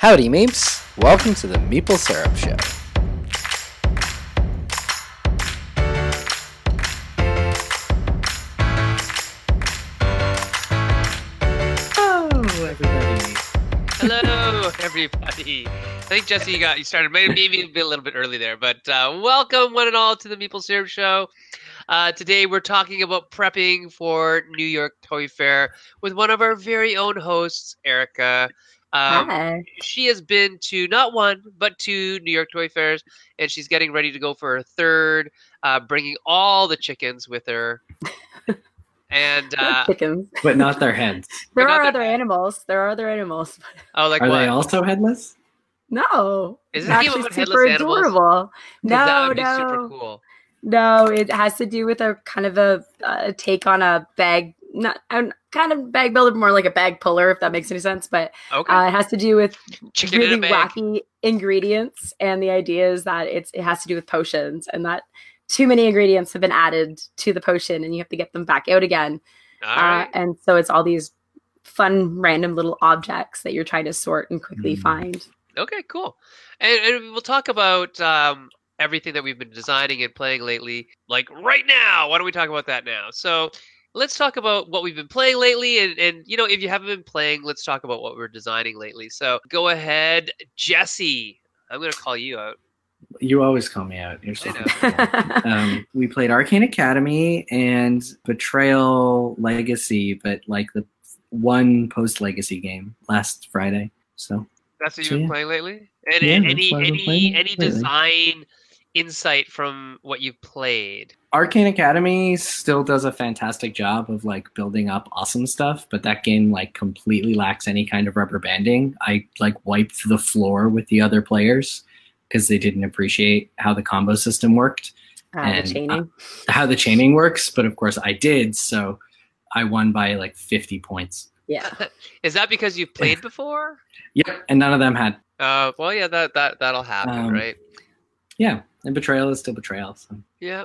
Howdy, Meeps! Welcome to the Meeple Syrup Show. Hello, everybody. Hello, everybody. I think Jesse, you got you started maybe, maybe a, a little bit early there, but uh, welcome one and all to the Meeple Syrup Show. Uh, today we're talking about prepping for New York Toy Fair with one of our very own hosts, Erica. Um, she has been to not one but two New York Toy Fairs, and she's getting ready to go for her third, uh, bringing all the chickens with her. And uh, Chickens. But not their heads. There are that other animals. There are other animals. oh, like Are what? they also headless? No. Is it's this a game actually super headless animals? adorable. 'Cause that No, no. super cool. No, it has to do with a kind of a, a take on a bag, not a kind of bag builder, more like a bag puller, if that makes any sense. But Okay. uh, it has to do with Chicken really in wacky ingredients, and the idea is that it's it has to do with potions, and that too many ingredients have been added to the potion, and you have to get them back out again. All Uh, and so it's all these fun, random little objects that you're trying to sort and quickly Mm. find. Okay, cool. And, and we'll talk about um, everything that we've been designing and playing lately, like right now. Why don't we talk about that now? So let's talk about what we've been playing lately. And, and you know, if you haven't been playing, let's talk about what we're designing lately. So go ahead, Jesse. I'm going to call you out. You always call me out. You're so know. um, we played Arcane Academy and Betrayal Legacy, but like the one post Legacy game last Friday. So That's what you've So, been yeah. playing lately? And, Yeah, and any what I've been any any lately. design insight from what you've played? Arcane Academy still does a fantastic job of like building up awesome stuff, but that game like completely lacks any kind of rubber banding. I like wiped the floor with the other players because they didn't appreciate how the combo system worked. Uh, And, the chaining. how the chaining works, but of course I did, so I won by like 50 points. yeah. Is that because you've played before? Yep, and none of them had. Uh, well, yeah, that that that'll happen, Um, right? Yeah, and betrayal is still betrayal. So. Yeah.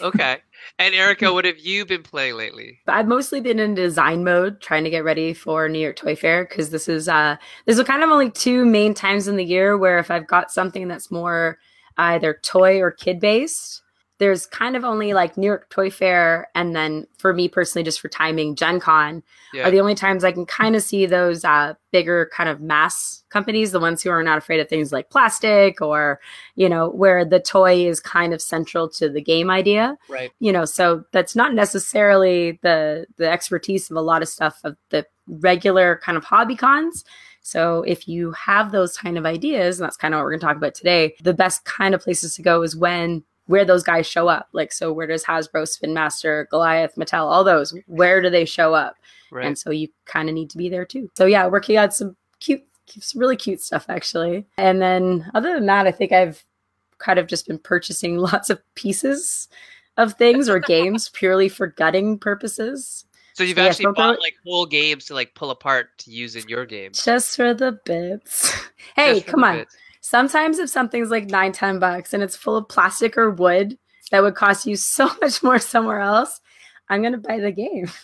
Okay. and Erica, what have you been playing lately? I've mostly been in design mode, trying to get ready for New York Toy Fair because this is uh there's kind of only two main times in the year where if I've got something that's more either toy or kid based, there's kind of only like New York Toy Fair and then for me personally, just for timing, Gen Con Yeah. are the only times I can kind of see those uh, bigger kind of mass companies, the ones who are not afraid of things like plastic or, you know, where the toy is kind of central to the game idea. right. You know, so that's not necessarily the the expertise of a lot of stuff of the regular kind of hobby cons. So if you have those kind of ideas, and that's kind of what we're going to talk about today, the best kind of places to go is when where those guys show up. Like, so where does Hasbro, Spin Master, Goliath, Mattel, all those, where do they show up? Right. and so you kind of need to be there too. So yeah, working on some cute, some really cute stuff actually. And then other than that, I think I've kind of just been purchasing lots of pieces of things or games purely for gutting purposes, so you've actually bought like whole games to like pull apart to use in your games. just for the bits. hey, come on. bits. Sometimes if something's like nine, ten bucks and it's full of plastic or wood that would cost you so much more somewhere else, I'm gonna buy the game.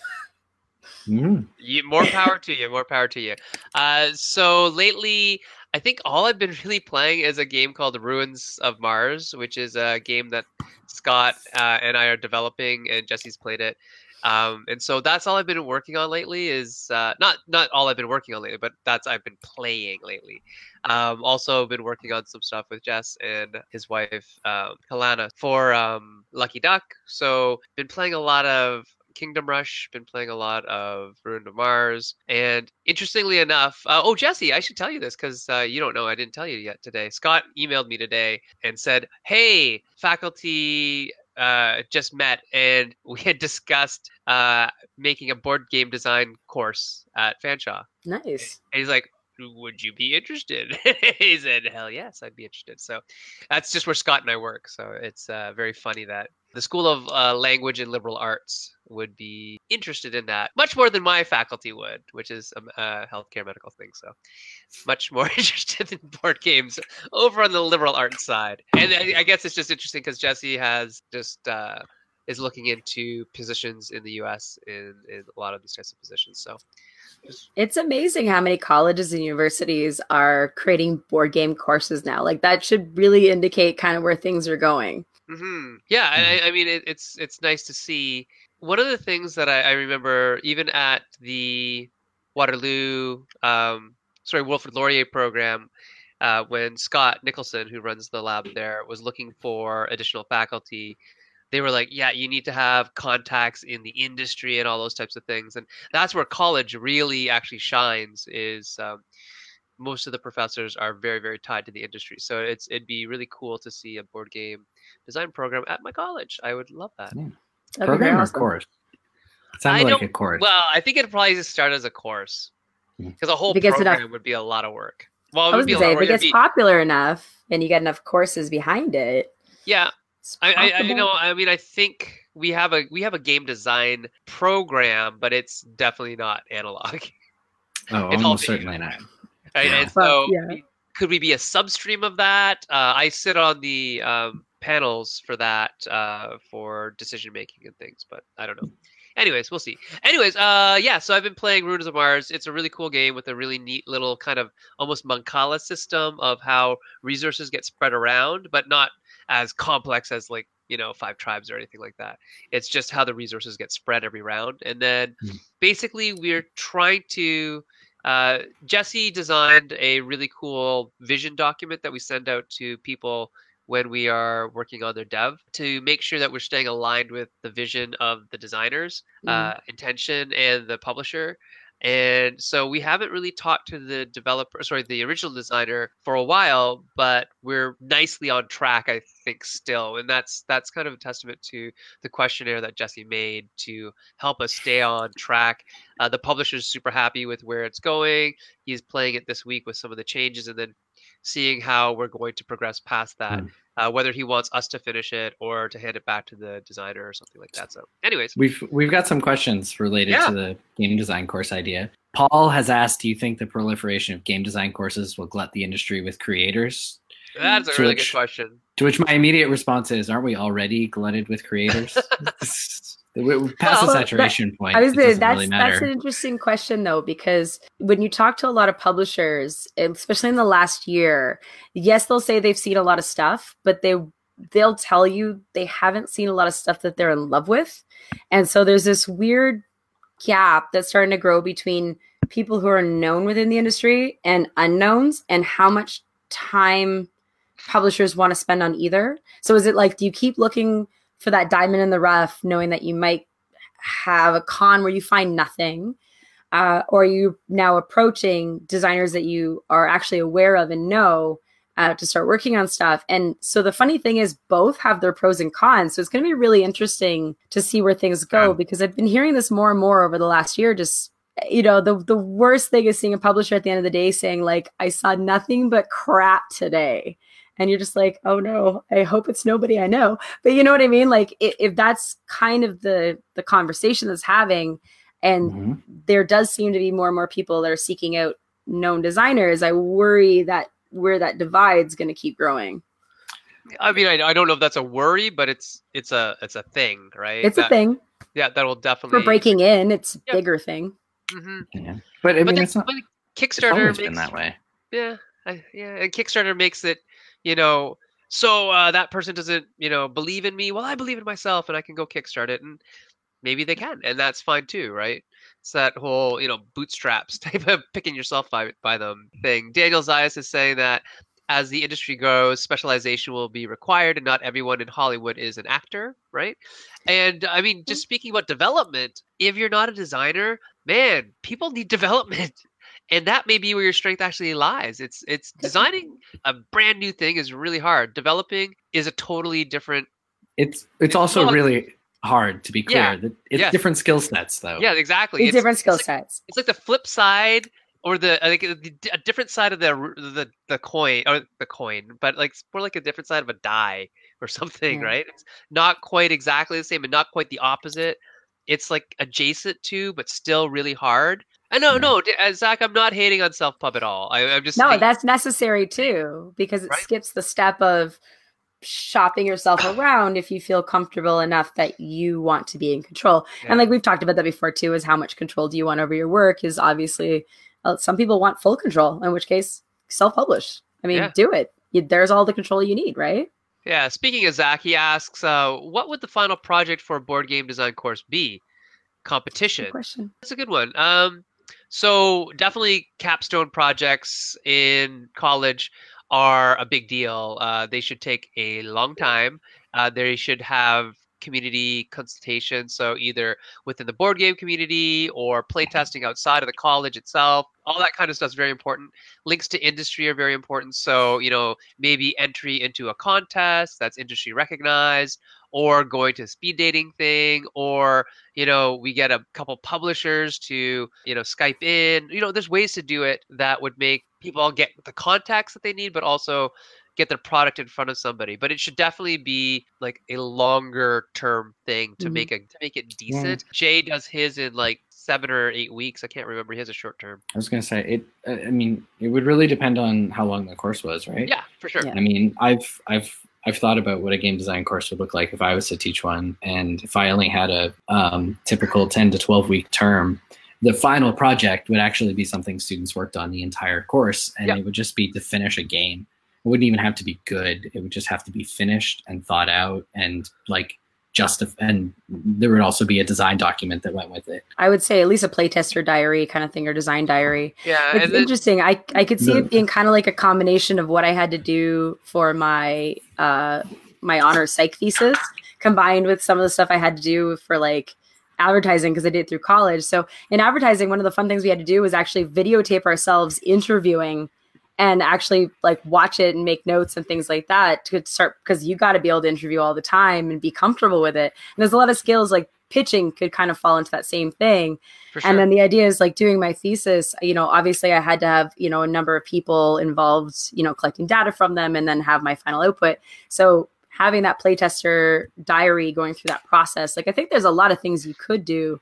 Mm. You, more power to you. More power to you. Uh, so lately, I think all I've been really playing is a game called Ruins of Mars, which is a game that Scott uh, and I are developing, and Jesse's played it. Um, and so that's all I've been working on lately. Is uh, not not all I've been working on lately, but that's I've been playing lately. Um, also been working on some stuff with Jess and his wife um, Kalana for um, Lucky Duck. So been playing a lot of Kingdom Rush, been playing a lot of Ruin of Mars, and interestingly enough, uh, oh Jesse, I should tell you this because uh, you don't know. I didn't tell you yet today. Scott emailed me today and said, "Hey, faculty." Uh, just met and we had discussed uh, making a board game design course at Fanshawe. Nice. And he's like, would you be interested? he said, hell yes, I'd be interested. So that's just where Scott and I work. So it's uh, very funny that the School of uh, Language and Liberal Arts would be interested in that much more than my faculty would, which is a, a healthcare medical thing. So much more interested in board games over on the liberal arts side. And I, I guess it's just interesting because Jesse has just uh, is looking into positions in the U.S. in, in a lot of these types of positions. So It's amazing how many colleges and universities are creating board game courses now. Like that should really indicate kind of where things are going. hmm Yeah, and I, I mean it, it's it's nice to see. One of the things that I, I remember, even at the Waterloo, um, sorry, Wilfrid Laurier program, uh, when Scott Nicholson, who runs the lab there, was looking for additional faculty, they were like, "Yeah, you need to have contacts in the industry and all those types of things." And that's where college really actually shines. Is um, most of the professors are very very tied to the industry so it's it'd be really cool to see a board game design program at my college i would love that That'd be very Program or course? It sounded I like don't- a course. well i think it'd probably just start as a course Hmm. because a whole If it program enough- would be a lot of work well it I would was be gonna say if it gets be- popular enough and you get enough courses behind it, yeah it's I, I, I you know i mean i think we have a we have a game design program but it's definitely not analog oh, it's all almost certainly not. Right? Yeah. And so, yeah. could we be a substream of that? Uh, I sit on the um, panels for that uh, for decision making and things, but I don't know. Anyways, we'll see. Anyways, uh, yeah. So I've been playing Ruins of Mars. It's a really cool game with a really neat little kind of almost Mancala system of how resources get spread around, but not as complex as like you know five tribes or anything like that. It's just how the resources get spread every round, and then Hmm. basically we're trying to uh, Jesse designed a really cool vision document that we send out to people when we are working on their dev to make sure that we're staying aligned with the vision of the designers, uh, intention, and the publisher. And so we haven't really talked to the developer, sorry, the original designer for a while, but we're nicely on track, I think, still. And that's that's kind of a testament to the questionnaire that Jesse made to help us stay on track uh, the publisher's super happy with where it's going. He's playing it this week with some of the changes and then seeing how we're going to progress past that. Hmm. Uh, whether he wants us to finish it or to hand it back to the designer or something like that. So, anyways, We've we've got some questions related Yeah. to the game design course idea. Paul has asked, "Do you think the proliferation of game design courses will glut the industry with creators?" that's a So really good question. To which my immediate response is, "Aren't we already glutted with creators? we we passed Well, the that- saturation point. I was gonna, that's really that's an interesting question though because when you talk to a lot of publishers, especially in the last year, yes, they'll say they've seen a lot of stuff, but they they'll tell you they haven't seen a lot of stuff that they're in love with, and so there's this weird gap that's starting to grow between people who are known within the industry and unknowns, and how much time publishers want to spend on either. So is it like do you keep looking for that diamond in the rough, knowing that you might have a con where you find nothing, uh, or you now approaching designers that you are actually aware of and know uh, to start working on stuff? And so the funny thing is, both have their pros and cons. So it's going to be really interesting to see where things go Yeah. because I've been hearing this more and more over the last year. Just you know, the the worst thing is seeing a publisher at the end of the day saying like, "I saw nothing but crap today." And you're just like, oh no, I hope it's nobody I know but you know what i mean like if, if that's kind of the the conversation that's having and Mhm. there does seem to be more and more people that are seeking out known designers i worry that where that divide's going to keep growing I mean, I, I don't know if that's a worry, but it's it's a it's a thing, right? it's a thing Yeah, that will definitely for breaking in it's a Yeah. bigger thing hmm Yeah. But I mean, then- it's not but Kickstarter always makes been that way. Yeah, I, yeah, and Kickstarter makes it, you know, so uh, that person doesn't, you know, believe in me. Well, I believe in myself, and I can go kickstart it, and maybe they can, and that's fine too, right? It's that whole, you know, bootstraps type of picking yourself by by them thing. Daniel Zayas is saying that as the industry grows, specialization will be required, and not everyone in Hollywood is an actor, right? And I mean, just speaking about development, if you're not a designer, man, people need development and that may be where your strength actually lies it's it's designing a brand new thing is really hard developing is a totally different It's it's also Well, really hard to be clear. Yeah. It's Yes. different skill sets, though. yeah exactly it's, different skill it's like, sets it's like the flip side or the like a, a different side of the the the coin or the coin but like it's more like a different side of a die or something Yeah. right it's not quite exactly the same and not quite the opposite it's like adjacent to but still really hard I know, no, uh, Zach. I'm not hating on self pub at all. I, I'm just no saying- that's necessary too because it Right. skips the step of shopping yourself around if you feel comfortable enough that you want to be in control. Yeah. And like we've talked about that before too, is how much control do you want over your work? Is obviously uh, some people want full control, in which case self-publish. I mean, Yeah. do it. You, there's all the control you need, right? Yeah, speaking of Zach, he asks, uh, what would the final project for a board game design course be? Competition. Good question. That's a good one. Um, so definitely capstone projects in college are a big deal. Uh, they should take a long time. Uh, they should have community consultation, so either within the board game community or playtesting outside of the college itself. All that kind of stuff is very important. Links to industry are very important. So you know maybe entry into a contest that's industry recognized, or going to a speed dating thing, or you know we get a couple publishers to you know skype in you know there's ways to do it that would make people all get the contacts that they need but also get their product in front of somebody but it should definitely be like a longer term thing to Mhm. make a to make it decent jay does his in like seven or eight weeks i can't remember he has a short term I was gonna say it. I I mean, it would really depend on how long the course was, right? yeah for sure Yeah. I mean, I've I've I've thought about what a game design course would look like if I was to teach one, and if I only had a um, typical ten to twelve week term, the final project would actually be something students worked on the entire course, and Yeah. it would just be to finish a game. It wouldn't even have to be good; it would just have to be finished and thought out, and like justif- And there would also be a design document that went with it. I would say at least a playtester diary kind of thing or design diary. yeah It's and then, interesting. I I could see The- it being kind of like a combination of what I had to do for my uh my honors psych thesis combined with some of the stuff I had to do for like advertising because I did it through college. So in advertising, one of the fun things we had to do was actually videotape ourselves interviewing and actually like watch it and make notes and things like that to start because you got to be able to interview all the time and be comfortable with it. And there's a lot of skills like pitching could kind of fall into that same thing. sure. And then the idea is like doing my thesis, you know, obviously I had to have, you know, a number of people involved, you know, collecting data from them and then have my final output. So having that playtester diary going through that process, like I think there's a lot of things you could do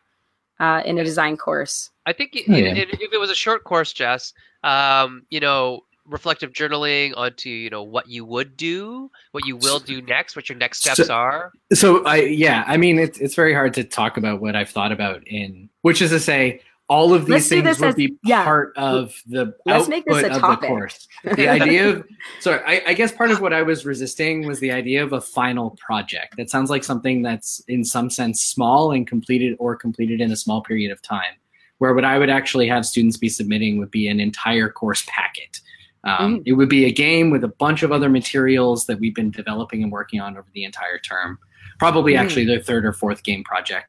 uh, in a design course. I think i- Oh, i- yeah. i- if it was a short course, Jess, um, you know, reflective journaling onto you know what you would do, what you will do next, what your next steps So- are. So I yeah, I mean it's it's very hard to talk about what I've thought about in which is to say all of these Let's things this would as- be yeah. part of the Let's output make this a of topic. the course. The idea of sorry, I, I guess part of what I was resisting was the idea of a final project. That sounds like something that's in some sense small and completed or completed in a small period of time. Where what I would actually have students be submitting would be an entire course packet. Um, Mm. It would be a game with a bunch of other materials that we've been developing and working on over the entire term. Probably Mm. actually their third or fourth game project,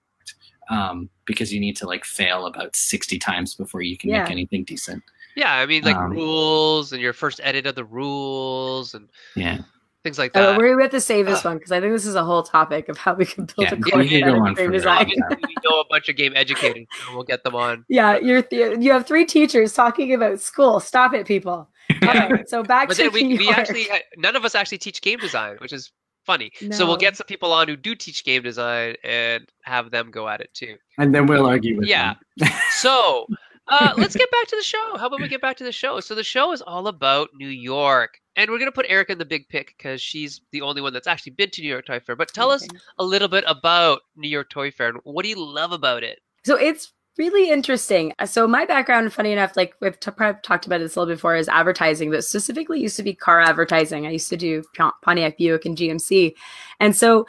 um, because you need to like fail about sixty times before you can Yeah. make anything decent. Yeah, I mean like Um, rules and your first edit of the rules and Yeah, things like Uh, that. we're we have to save this one because I think this is a whole topic of how we can build Yeah, a we course could better go in on game for design. very long. Obviously, we know a bunch of game educators, so we'll get them on. Yeah, you're th- you have three teachers talking about school. Stop it, people. All right, so back But to then we, New we York. actually none of us actually teach game design, which is funny. So we'll get some people on who do teach game design and have them go at it too. and then we'll argue with Yeah. them. So uh, let's get back to the show. How about we get back to the show? So the show is all about New York, and we're gonna put Erica in the big pick because she's the only one that's actually been to New York Toy Fair. But tell us a little bit about New York Toy Fair and what do you love about it? So it's really interesting. So my background, funny enough, like we've t- talked about this a little before, is advertising, but specifically used to be car advertising. I used to do Pontiac Buick and GMC, and so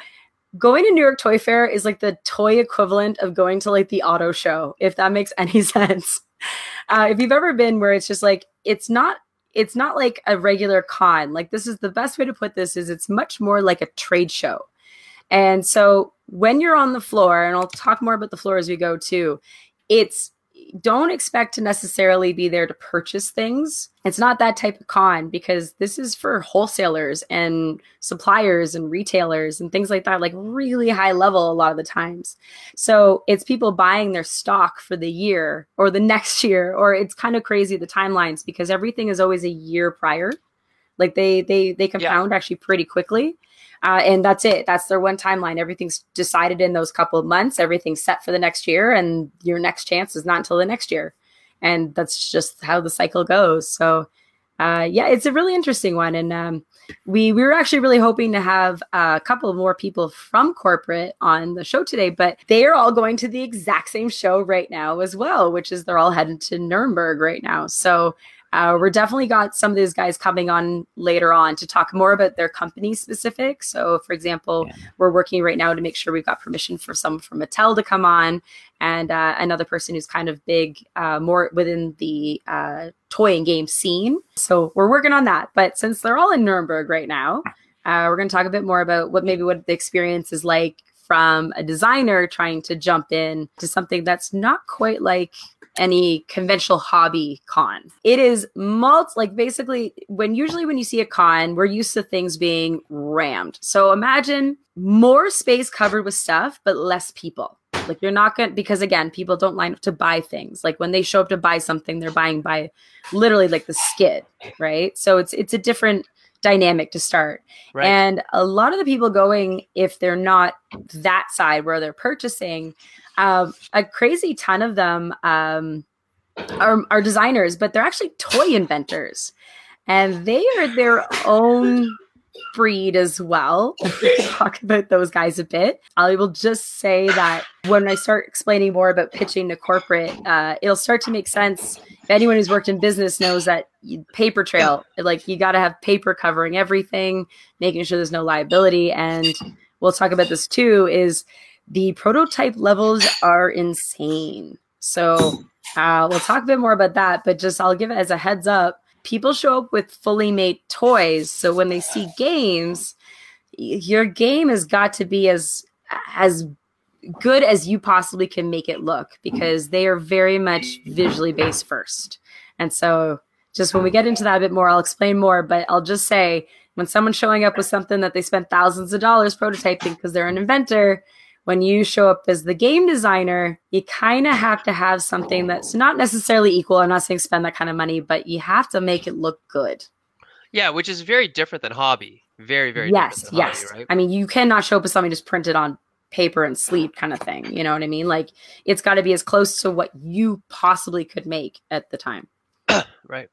going to New York Toy Fair is like the toy equivalent of going to like the auto show, if that makes any sense. Uh, if you've ever been where it's just like it's not. It's not like a regular con. Like this is the best way to put this is it's much more like a trade show. And so when you're on the floor, and I'll talk more about the floor as we go too, it's don't expect to necessarily be there to purchase things. It's not that type of con because this is for wholesalers and suppliers and retailers and things like that, like really high level a lot of the times. So it's people buying their stock for the year or the next year, or it's kind of crazy the timelines because everything is always a year prior. Like they they they compound actually pretty quickly. Uh, and that's it. That's their one timeline. Everything's decided in those couple of months. Everything's set for the next year, and your next chance is not until the next year. And that's just how the cycle goes. So, uh, yeah, it's a really interesting one, and um, we we were actually really hoping to have a couple more people from corporate on the show today, but they are all going to the exact same show right now as well, which is they're all headed to Nuremberg right now. So uh, we're definitely got some of these guys coming on later on to talk more about their company specific. So, for example, yeah. we're working right now to make sure we've got permission for someone from Mattel to come on, and uh, another person who's kind of big, uh, more within the uh, toy and game scene. So we're working on that. But since they're all in Nuremberg right now, uh, we're going to talk a bit more about what maybe what the experience is like from a designer trying to jump in to something that's not quite like any conventional hobby con. It is multi like basically when usually when you see a con, we're used to things being rammed. So imagine more space covered with stuff, but less people. Like you're not gonna because again, people don't line up to buy things. Like when they show up to buy something, they're buying by literally like the skid, right? So it's it's a different dynamic to start. Right. And a lot of the people going, if they're not that side where they're purchasing, um, a crazy ton of them um, are, are designers, but they're actually toy inventors. And they are their own breed as well. Talk about those guys a bit. I will just say that when I start explaining more about pitching to corporate, uh, it'll start to make sense. If anyone who's worked in business knows that paper trail, like you got to have paper covering everything, making sure there's no liability. And we'll talk about this too. Is the prototype levels are insane. So uh, we'll talk a bit more about that, but just I'll give it as a heads up. People show up with fully made toys, so when they see games, your game has got to be as as good as you possibly can make it look because they are very much visually based first. And so just when we get into that a bit more, I'll explain more, but I'll just say when someone's showing up with something that they spent thousands of dollars prototyping because they're an inventor, when you show up as the game designer, you kind of have to have something that's not necessarily equal. I'm not saying spend that kind of money, but you have to make it look good. Yeah, which is very different than hobby. Very, very yes, yes. Hobby, right? I mean, you cannot show up with something just printed on paper and sleep kind of thing. You know what I mean? Like it's got to be as close to what you possibly could make at the time. right.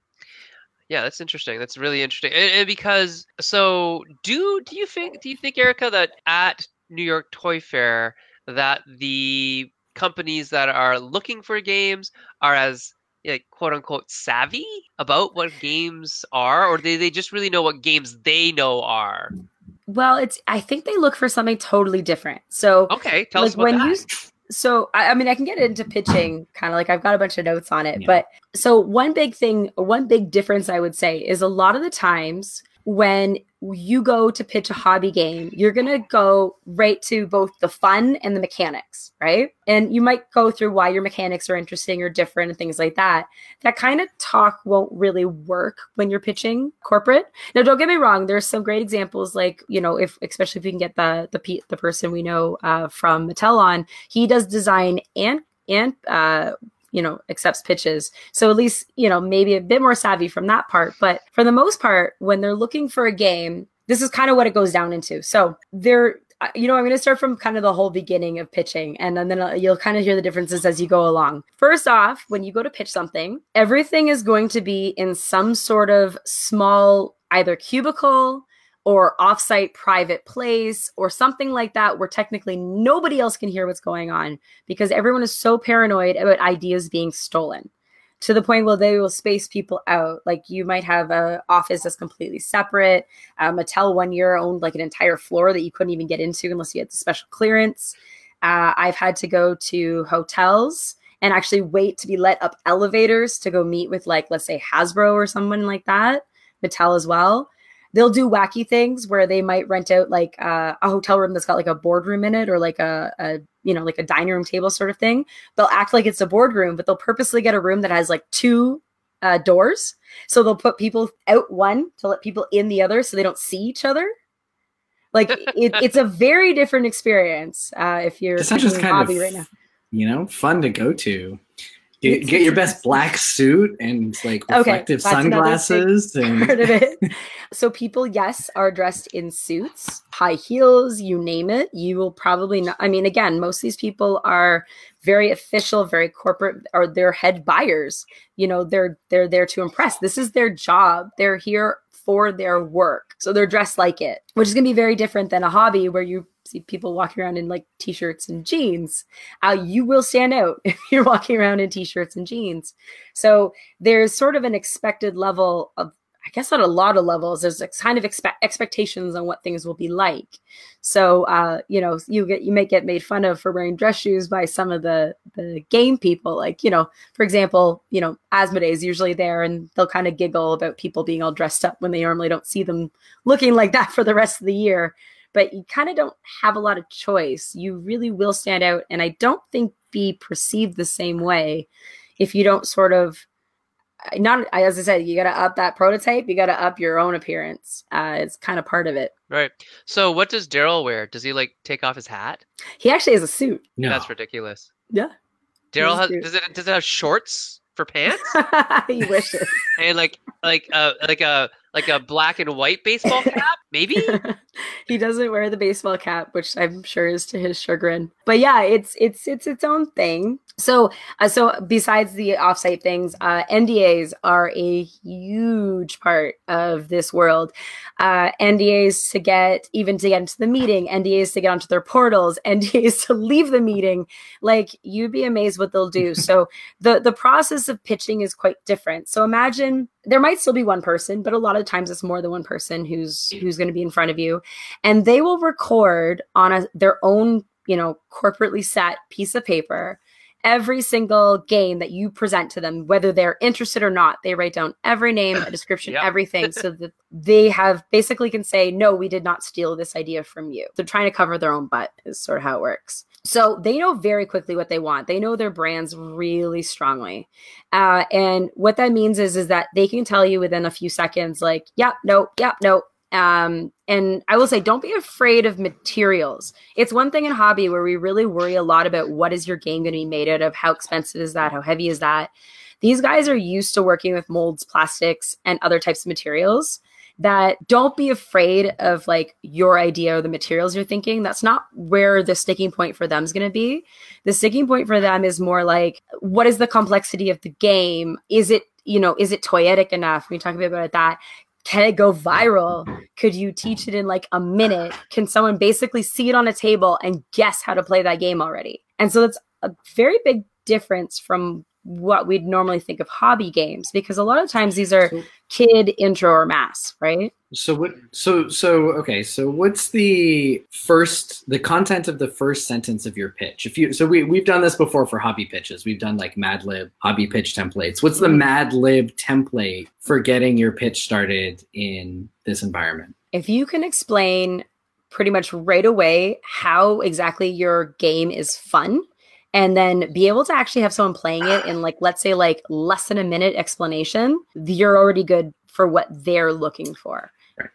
Yeah, that's interesting. That's really interesting. And, and because so do do you think do you think Erica that at New York Toy Fair that the companies that are looking for games are as like quote unquote savvy about what games are or they, they just really know what games they know are well it's i think they look for something totally different so okay tell like us about when that. you so I, I, mean i can get into pitching kind of like i've got a bunch of notes on it yeah. but so one big thing one big difference i would say is a lot of the times when you go to pitch a hobby game, you're going to go right to both the fun and the mechanics, right? And you might go through why your mechanics are interesting or different and things like that. That kind of talk won't really work when you're pitching corporate. Now, don't get me wrong. There's some great examples, like you know, if especially if we can get the the the person we know uh, from Mattel on, he does design and and uh, you know accepts pitches. So at least you know maybe a bit more savvy from that part. But for the most part when they're looking for a game this is kind of what it goes down into. So they're you know i'm going to start from kind of the whole beginning of pitching and then, then uh, you'll kind of hear the differences as you go along. First off when you go to pitch something everything is going to be in some sort of small either cubicle or offsite private place or something like that where technically nobody else can hear what's going on because everyone is so paranoid about ideas being stolen to the point where they will space people out. Like you might have a office that's completely separate. Um, Mattel one year owned like an entire floor that you couldn't even get into unless you had the special clearance. Uh, I've had to go to hotels and actually wait to be let up elevators to go meet with like let's say Hasbro or someone like that. Mattel as well they'll do wacky things where they might rent out like uh, a hotel room that's got like a boardroom in it or like a, a you know like a dining room table sort of thing. They'll act like it's a boardroom but they'll purposely get a room that has like two uh, doors. So they'll put people out one to let people in the other so they don't see each other. Like it, it's a very different experience uh, if you're it's just kind of right now. you know fun to go to Get, get your best black suit and like reflective another sunglasses and part of it. So people, yes, are dressed in suits, high heels, you name it. You will probably not. I mean, again, most of these people are very official, very corporate, or they're head buyers. You know, they're they're there to impress. This is their job. They're here for their work, so they're dressed like it, which is going to be very different than a hobby where you see people walking around in like t-shirts and jeans. Uh, you will stand out if you're walking around in t-shirts and jeans. So there's sort of an expected level of i guess on a lot of levels there's a kind of expect expectations on what things will be like. So uh, you know you get you may get made fun of for wearing dress shoes by some of the the game people like you know for example you know asmodee is usually there and they'll kind of giggle about people being all dressed up when they normally don't see them looking like that for the rest of the year but you kind of don't have a lot of choice. You really will stand out, and I don't think be perceived the same way if you don't sort of not as I said, you got to up that prototype. You got to up your own appearance. Uh, it's kind of part of it. Right. So, what does Daryl wear? Does he like take off his hat? He actually has a suit. no. That's ridiculous. Yeah, Daryl has does it does it have shorts for pants he wishes. and like like uh like a like a black and white baseball cap maybe? he doesn't wear the baseball cap, which I'm sure is to his chagrin. But yeah, it's it's it's its own thing. So uh, so besides the offsite things, uh, NDAs are a huge part of this world. Uh, NDAs to get even to get into the meeting, NDAs to get onto their portals, NDAs to leave the meeting. Like you'd be amazed what they'll do. so the the process of pitching is quite different. So imagine there might still be one person, but a lot of times it's more than one person who's who's going to be in front of you, and they will record on a, their own you know corporately set piece of paper every single game that you present to them, whether they're interested or not. They write down every name, a description, Yep. everything, so that they have basically can say, no, we did not steal this idea from you. They're trying to cover their own butt, is sort of how it works. So they know very quickly what they want. They know their brands really strongly. Uh, and what that means is, is that they can tell you within a few seconds, like, yep, nope, yep, nope. Um, and I will say, don't be afraid of materials. It's one thing in hobby where we really worry a lot about what is your game going to be made out of, how expensive is that, how heavy is that. These guys are used to working with molds, plastics, and other types of materials that don't be afraid of like your idea or the materials you're thinking. That's not where the sticking point for them is going to be. The sticking point for them is more like, what is the complexity of the game? Is it, you know, is it toyetic enough? We talk a bit about that. Can it go viral? Could you teach it in like a minute? Can someone basically see it on a table and guess how to play that game already? And so that's a very big difference from what we'd normally think of hobby games because a lot of times these are kid intro or mass, right? So what? So so okay. So what's the first the content of the first sentence of your pitch? If you so we we've done this before for hobby pitches. We've done like Mad Lib hobby pitch templates. What's the mm-hmm. Mad Lib template for getting your pitch started in this environment? If you can explain pretty much right away how exactly your game is fun and then be able to actually have someone playing it in like let's say like less than a minute explanation, you're already good for what they're looking for. Right.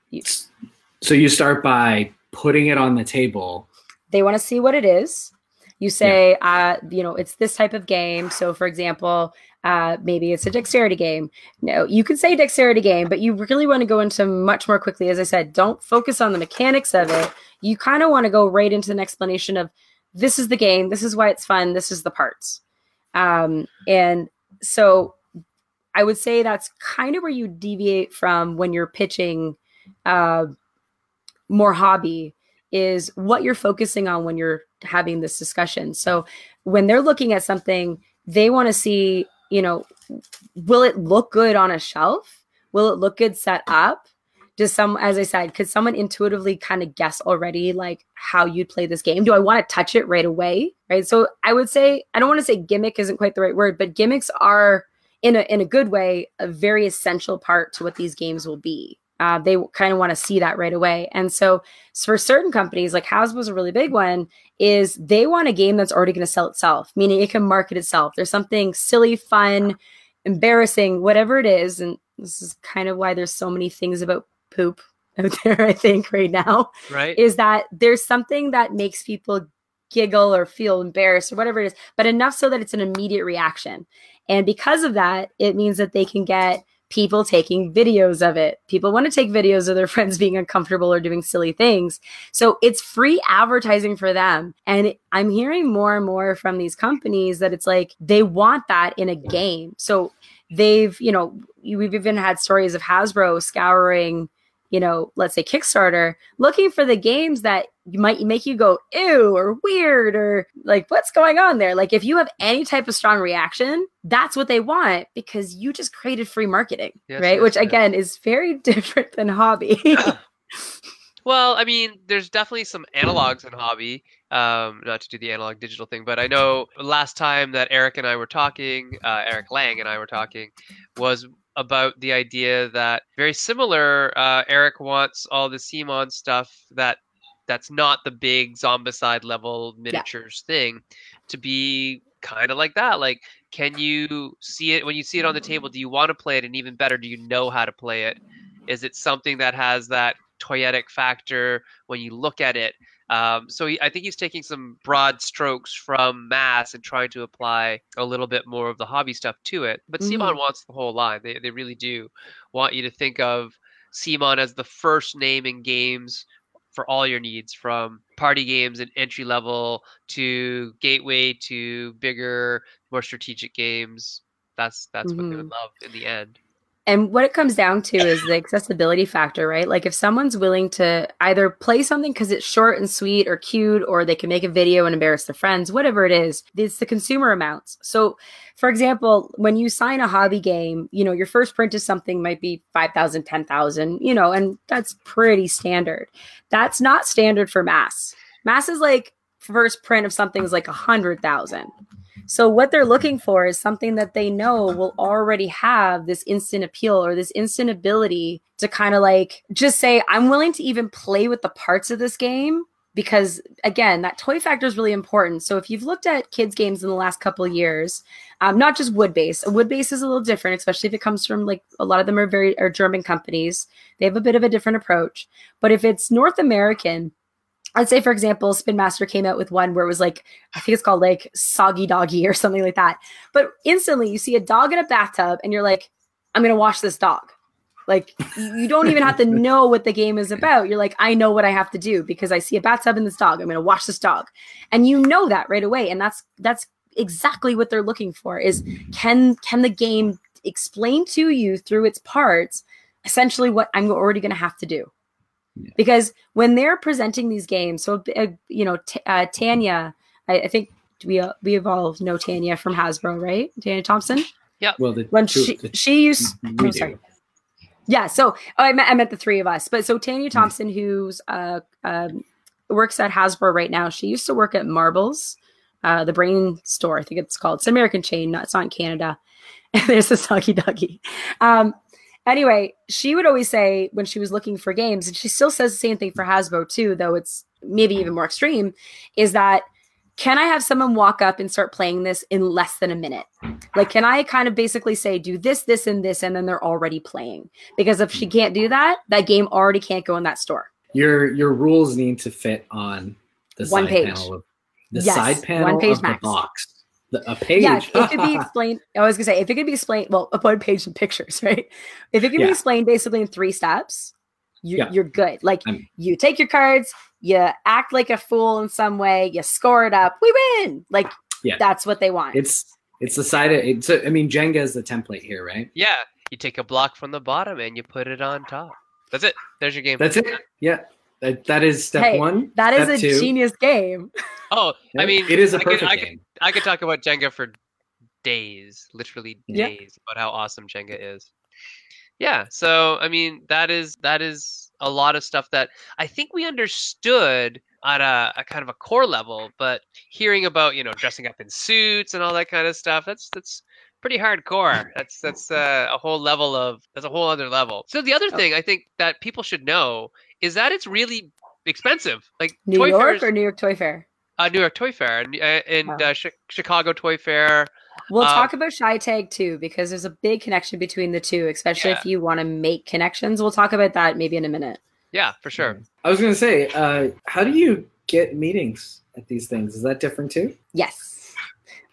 So you start by putting it on the table. they want to see what it is. You say, uh, you know, it's this type of game. So, for example, uh, maybe it's a dexterity game. No, you can say dexterity game, but you really want to go into much more quickly. As I said, don't focus on the mechanics of it. You kind of want to go right into an explanation of this is the game, this is why it's fun, this is the parts. Um, and so I would say that's kind of where you deviate from when you're pitching uh, more hobby is what you're focusing on when you're having this discussion. So when they're looking at something, they want to see, you know, will it look good on a shelf? Will it look good set up? Does some, as I said, could someone intuitively kind of guess already like how you'd play this game? Do I want to touch it right away? Right. So I would say, I don't want to say gimmick isn't quite the right word, but gimmicks are in a in a good way a very essential part to what these games will be. Uh, they kind of want to see that right away. And so, for certain companies, like Hasbro's a really big one, is they want a game that's already going to sell itself, meaning it can market itself. There's something silly, fun, embarrassing, whatever it is. And this is kind of why there's so many things about poop out there, I think, right now Right? is that there's something that makes people giggle or feel embarrassed or whatever it is, but enough so that it's an immediate reaction. And because of that, it means that they can get people taking videos of it. People want to take videos of their friends being uncomfortable or doing silly things. So it's free advertising for them. And I'm hearing more and more from these companies that it's like they want that in a game. So they've, you know, we've even had stories of Hasbro scouring you know, let's say Kickstarter, looking for the games that might make you go ew or weird or like what's going on there. Like if you have any type of strong reaction, that's what they want because you just created free marketing, yes, right? Yes, Which yes. again is very different than hobby. well, I mean, there's definitely some analogs in hobby. Um, not to do the analog digital thing, but I know last time that Eric and I were talking, uh, Eric Lang and I were talking, was about the idea that very similar. Uh, Eric wants all the CMON stuff that that's not the big zombicide level miniatures yeah. thing to be kind of like that. Like, can you see it when you see it on the table? Do you want to play it? And even better, do you know how to play it? Is it something that has that toyetic factor when you look at it? Um, so he, I think he's taking some broad strokes from mass and trying to apply a little bit more of the hobby stuff to it. But mm-hmm. CMON wants the whole line. They, they really do want you to think of CMON as the first name in games for all your needs from party games and entry level to gateway to bigger, more strategic games. That's that's mm-hmm. what they would mm-hmm. love in the end and what it comes down to is the accessibility factor, right? Like if someone's willing to either play something because it's short and sweet or cute, or they can make a video and embarrass their friends, whatever it is, it's the consumer amounts. So, for example, when you sign a hobby game, you know, your first print of something might be 5,000, 10,000, you know, and that's pretty standard. That's not standard for mass. Mass is like first print of something is like a hundred thousand. So what they're looking for is something that they know will already have this instant appeal or this instant ability to kind of like just say, I'm willing to even play with the parts of this game because again that toy factor is really important. So if you've looked at kids games in the last couple years um, not just wood base wood base is a little different especially if it comes from like a lot of them are very are german companies. They have a bit of a different approach. But if it's north american I'd say, for example, Spin Master came out with one where it was like, I think it's called like Soggy Doggy or something like that. But instantly you see a dog in a bathtub and you're like, I'm going to wash this dog. Like, you don't even have to know what the game is about. You're like, I know what I have to do because I see a bathtub in this dog. I'm going to wash this dog. And you know that right away. And that's, that's exactly what they're looking for is can, can the game explain to you through its parts essentially what I'm already going to have to do? Because when they're presenting these games, so uh, you know, t- uh, Tanya, I, I, think we uh, we all know Tanya from Hasbro, right? Tanya Thompson. Yeah. Well, the, when she the, she used, oh, sorry. Yeah. So oh, I, met, I meant the three of us, but so Tanya mm-hmm. Thompson, mm-hmm. who's uh, um, works at Hasbro right now, she used to work at Marbles, uh, the Brain Store, I think it's called. It's an American chain, not it's not in Canada. And there's the Soggy Doggy. Um, Anyway, she would always say when she was looking for games, and she still says the same thing for Hasbro too, though it's maybe even more extreme, is that can I have someone walk up and start playing this in less than a minute? Like, can I kind of basically say, do this, this, and this, and then they're already playing? Because if she can't do that, that game already can't go in that store. Your your rules need to fit on the one side page. panel of the yes, side panel one page of max. the box a page. Yeah, it could be explained. I was gonna say if it could be explained, well, a one page and pictures, right? If it can yeah. be explained basically in three steps, you, yeah. you're good. Like I'm, you take your cards, you act like a fool in some way, you score it up, we win. Like yeah. that's what they want. It's it's the side of it's. A, I mean, Jenga is the template here, right? Yeah, you take a block from the bottom and you put it on top. That's it. There's your game. That's it. Yeah. That, that is step hey, one. That is a two. genius game. Oh, I mean, it is a perfect I could, game. I could, I could talk about Jenga for days, literally days, yeah. about how awesome Jenga is. Yeah, so I mean, that is that is a lot of stuff that I think we understood at a, a, kind of a core level, but hearing about you know dressing up in suits and all that kind of stuff, that's that's pretty hardcore. That's that's uh, a whole level of that's a whole other level. So the other oh. thing I think that people should know is that it's really expensive. Like New Toy York Fairs, or New York Toy Fair. Uh, New York Toy Fair and, uh, and wow. uh, Chicago Toy Fair. We'll um, talk about ChiTAG too because there's a big connection between the two, especially yeah. if you want to make connections. We'll talk about that maybe in a minute. Yeah, for sure. I was going to say, uh, how do you get meetings at these things. Is that different too? Yes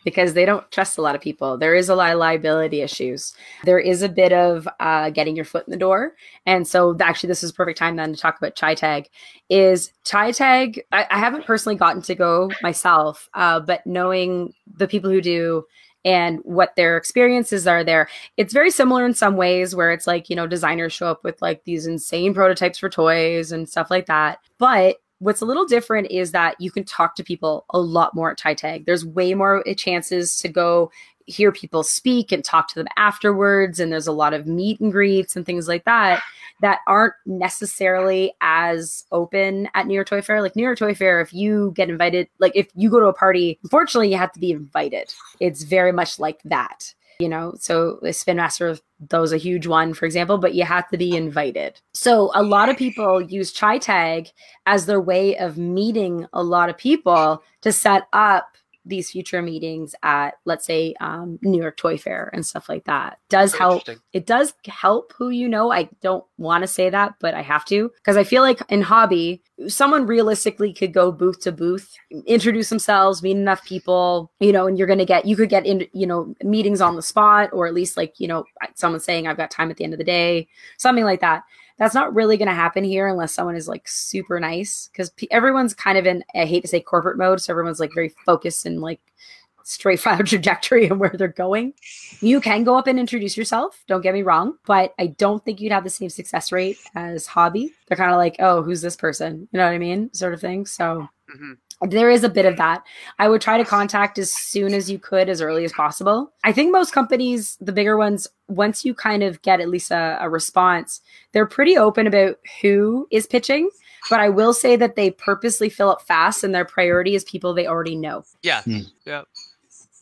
because they don't trust a lot of people. There is a lot of liability issues. There is a bit of uh, getting your foot in the door. And so actually this is a perfect time then to talk about ChiTAG. Is ChiTAG, I, I haven't personally gotten to go myself, uh, but knowing the people who do and what their experiences are there. It's very similar in some ways where it's like, you know, designers show up with like these insane prototypes for toys and stuff like that. But What's a little different is that you can talk to people a lot more at ChiTAG. There's way more eh, chances to go hear people speak and talk to them afterwards. And there's a lot of meet and greets and things like that that aren't necessarily as open at New York Toy Fair. Like New York Toy Fair, if you get invited, like if you go to a party, unfortunately, you have to be invited. It's very much like that you know so the spin master that was a huge one for example but you have to be invited. So a lot of people use ChiTAG as their way of meeting a lot of people to set up these future meetings at let's say um, new york toy fair and stuff like that. Does help it does help who you know. I don't want to say that but i have to because i feel like in hobby someone realistically could go booth to booth introduce themselves meet enough people you know and you're going to get you could get in you know meetings on the spot or at least like you know someone saying i've got time at the end of the day something like that that's not really going to happen here unless someone is like super nice because everyone's kind of in i hate to say corporate mode so everyone's like very focused and like straight file trajectory and where they're going. You can go up and introduce yourself don't get me wrong but i don't think you'd have the same success rate as hobby. They're kind of like oh who's this person? You know what i mean? Sort of thing so mm-hmm there is a bit of that. I would try to contact as soon as you could, as early as possible. I think most companies, the bigger ones, once you kind of get at least a, a response, they're pretty open about who is pitching. But I will say that they purposely fill up fast and their priority is people they already know. Yeah. Hmm. Yeah.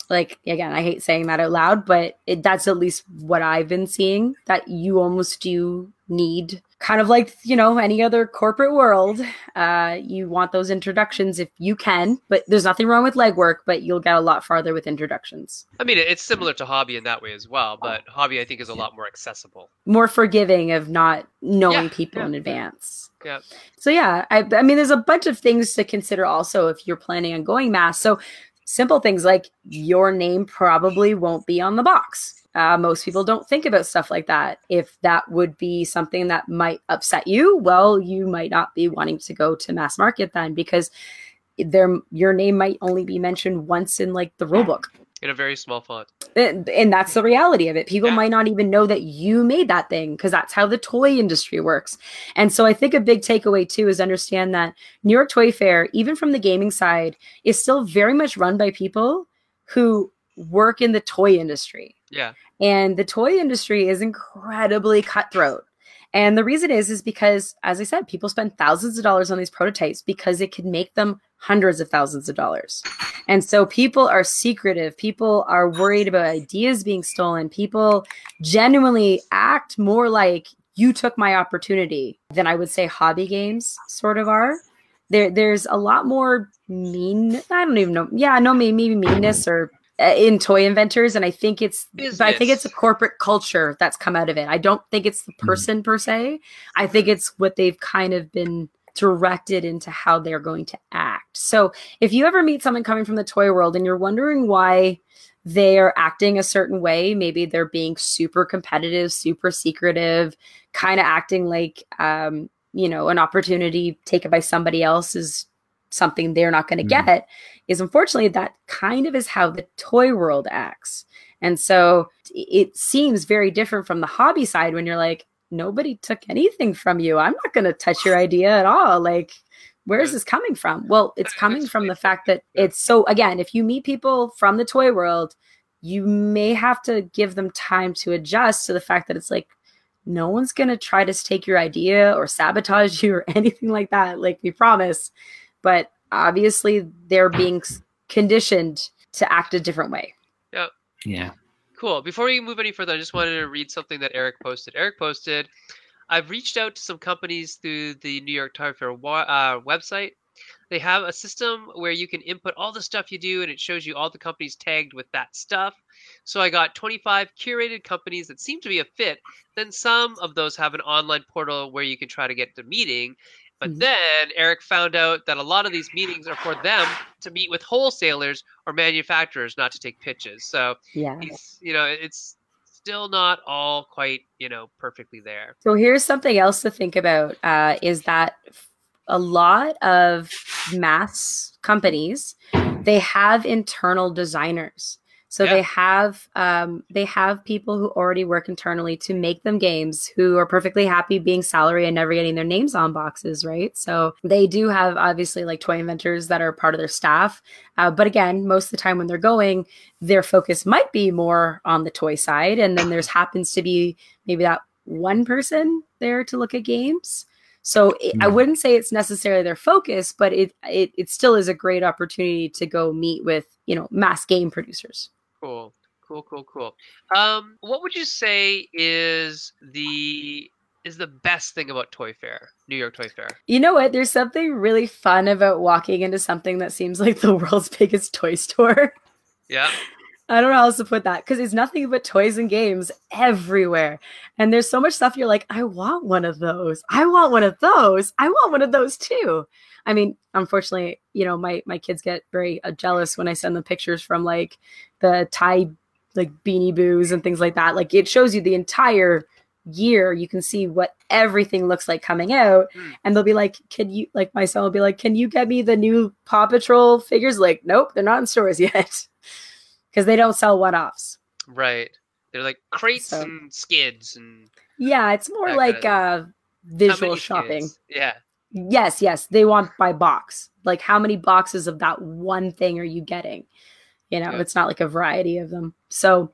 Like, again, I hate saying that out loud, but it, that's at least what I've been seeing that you almost do need kind of like you know any other corporate world uh, you want those introductions if you can but there's nothing wrong with legwork but you'll get a lot farther with introductions. I mean it's similar to hobby in that way as well but hobby i think is a lot more accessible. More forgiving of not knowing yeah, people yeah, in advance. Yeah. So yeah I, I mean there's a bunch of things to consider also if you're planning on going mass. So simple things like your name probably won't be on the box uh, most people don't think about stuff like that. If that would be something that might upset you, well, you might not be wanting to go to mass market then because there your name might only be mentioned once in like the rule book in a very small font. And, and that's the reality of it. People yeah. might not even know that you made that thing because that's how the toy industry works. And so I think a big takeaway too is understand that New York Toy Fair, even from the gaming side, is still very much run by people who work in the toy industry. Yeah. And the toy industry is incredibly cutthroat. And the reason is is because as I said, people spend thousands of dollars on these prototypes because it can make them hundreds of thousands of dollars. And so people are secretive, people are worried about ideas being stolen, people genuinely act more like you took my opportunity than I would say hobby games sort of are. There there's a lot more mean I don't even know. Yeah, no maybe, maybe meanness or in toy inventors and i think it's Business. but i think it's a corporate culture that's come out of it i don't think it's the mm-hmm. person mm-hmm. per se i think it's what they've kind of been directed into how they're going to act so if you ever meet someone coming from the toy world and you're wondering why they're acting a certain way maybe they're being super competitive super secretive kind of acting like um, you know an opportunity taken by somebody else is something they're not going to mm-hmm. get is unfortunately that kind of is how the toy world acts. And so it seems very different from the hobby side when you're like, nobody took anything from you. I'm not going to touch your idea at all. Like, where's this coming from? Well, it's coming from the fact that it's so, again, if you meet people from the toy world, you may have to give them time to adjust to the fact that it's like, no one's going to try to take your idea or sabotage you or anything like that. Like we promise but obviously they're being conditioned to act a different way. Yep. Yeah. Cool. Before we move any further, I just wanted to read something that Eric posted. Eric posted, I've reached out to some companies through the New York Toy Fair uh, website. They have a system where you can input all the stuff you do and it shows you all the companies tagged with that stuff. So I got 25 curated companies that seem to be a fit. Then some of those have an online portal where you can try to get the meeting But Mhm. then Eric found out that a lot of these meetings are for them to meet with wholesalers or manufacturers, not to take pitches. So Yeah. he's, you know, it's still not all quite, you know, perfectly there. So here's something else to think about uh, is that a lot of mass companies they have internal designers. So Yeah. they have um, they have people who already work internally to make them games who are perfectly happy being salary and never getting their names on boxes, right? So they do have obviously like toy inventors that are part of their staff, uh, but again, most of the time when they're going, their focus might be more on the toy side, and then there's happens to be maybe that one person there to look at games. So it, I Hmm. wouldn't say it's necessarily their focus, but it, it it still is a great opportunity to go meet with you know mass game producers. Cool. Cool, cool, cool. Um, what would you say is the is the best thing about Toy Fair, New York Toy Fair? You know what? There's something really fun about walking into something that seems like the world's biggest toy store. Yeah. I don't know how else to put that because it's nothing but toys and games everywhere. And there's so much stuff you're like, I want one of those. I want one of those. I want one of those too. I mean, unfortunately, you know, my my kids get very uh, jealous when I send them pictures from like the Ty like beanie boos and things like that. Like it shows you the entire year. You can see what everything looks like coming out, Hmm. and they'll be like, "Can you?" Like my son will be like, "Can you get me the new Paw Patrol figures?" Like, nope, they're not in stores yet because they don't sell one-offs. Right. They're like crates So- and skids and Yeah, it's more like kinda uh, visual shopping. skids? Yeah. Yes, yes, they want by box. Like how many boxes of that one thing are you getting? You know, Yeah. it's not like a variety of them. So